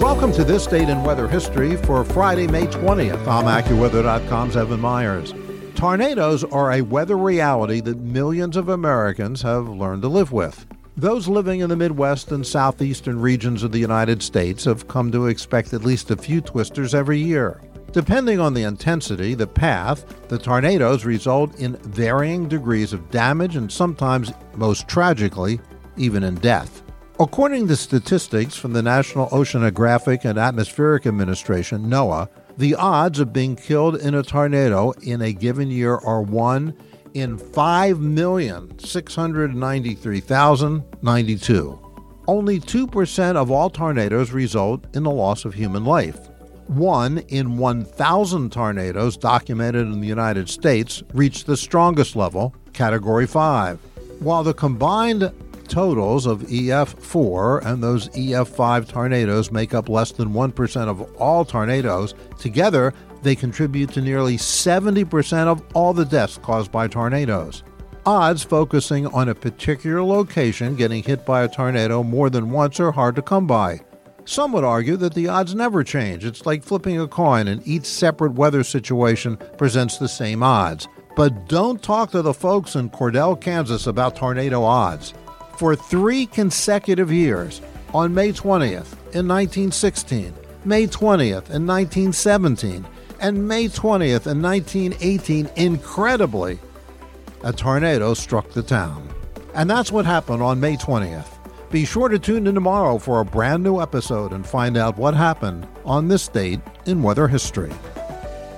Welcome to this date in weather history for Friday, May 20th. I'm AccuWeather.com's Evan Myers. Tornadoes are a weather reality that millions of Americans have learned to live with. Those living in the Midwest and southeastern regions of the United States have come to expect at least a few twisters every year. Depending on the intensity, the path, the tornadoes result in varying degrees of damage and sometimes, most tragically, even in death. According to statistics from the National Oceanographic and Atmospheric Administration, NOAA, the odds of being killed in a tornado in a given year are 1 in 5,693,092. Only 2% of all tornadoes result in the loss of human life. 1 in 1,000 tornadoes documented in the United States reached the strongest level, Category 5. While the combined totals of EF4 and those EF5 tornadoes make up less than 1% of all tornadoes. Together, they contribute to nearly 70% of all the deaths caused by tornadoes. Odds focusing on a particular location getting hit by a tornado more than once are hard to come by. Some would argue that the odds never change. It's like flipping a coin, and each separate weather situation presents the same odds. But don't talk to the folks in Codell, Kansas about tornado odds for three consecutive years on May 20th in 1916, May 20th in 1917, and May 20th in 1918. Incredibly, a tornado struck the town. And that's what happened on May 20th. Be sure to tune in tomorrow for a brand new episode and find out what happened on this date in weather history.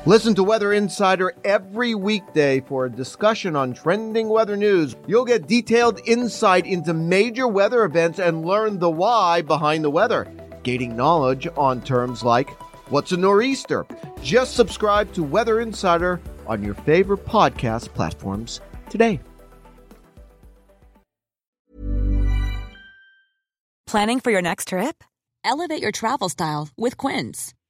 Listen to Weather Insider every weekday for a discussion on trending weather news. You'll get detailed insight into major weather events and learn the why behind the weather, gaining knowledge on terms like what's a nor'easter. Just subscribe to Weather Insider on your favorite podcast platforms today. Planning for your next trip? Elevate your travel style with Quince.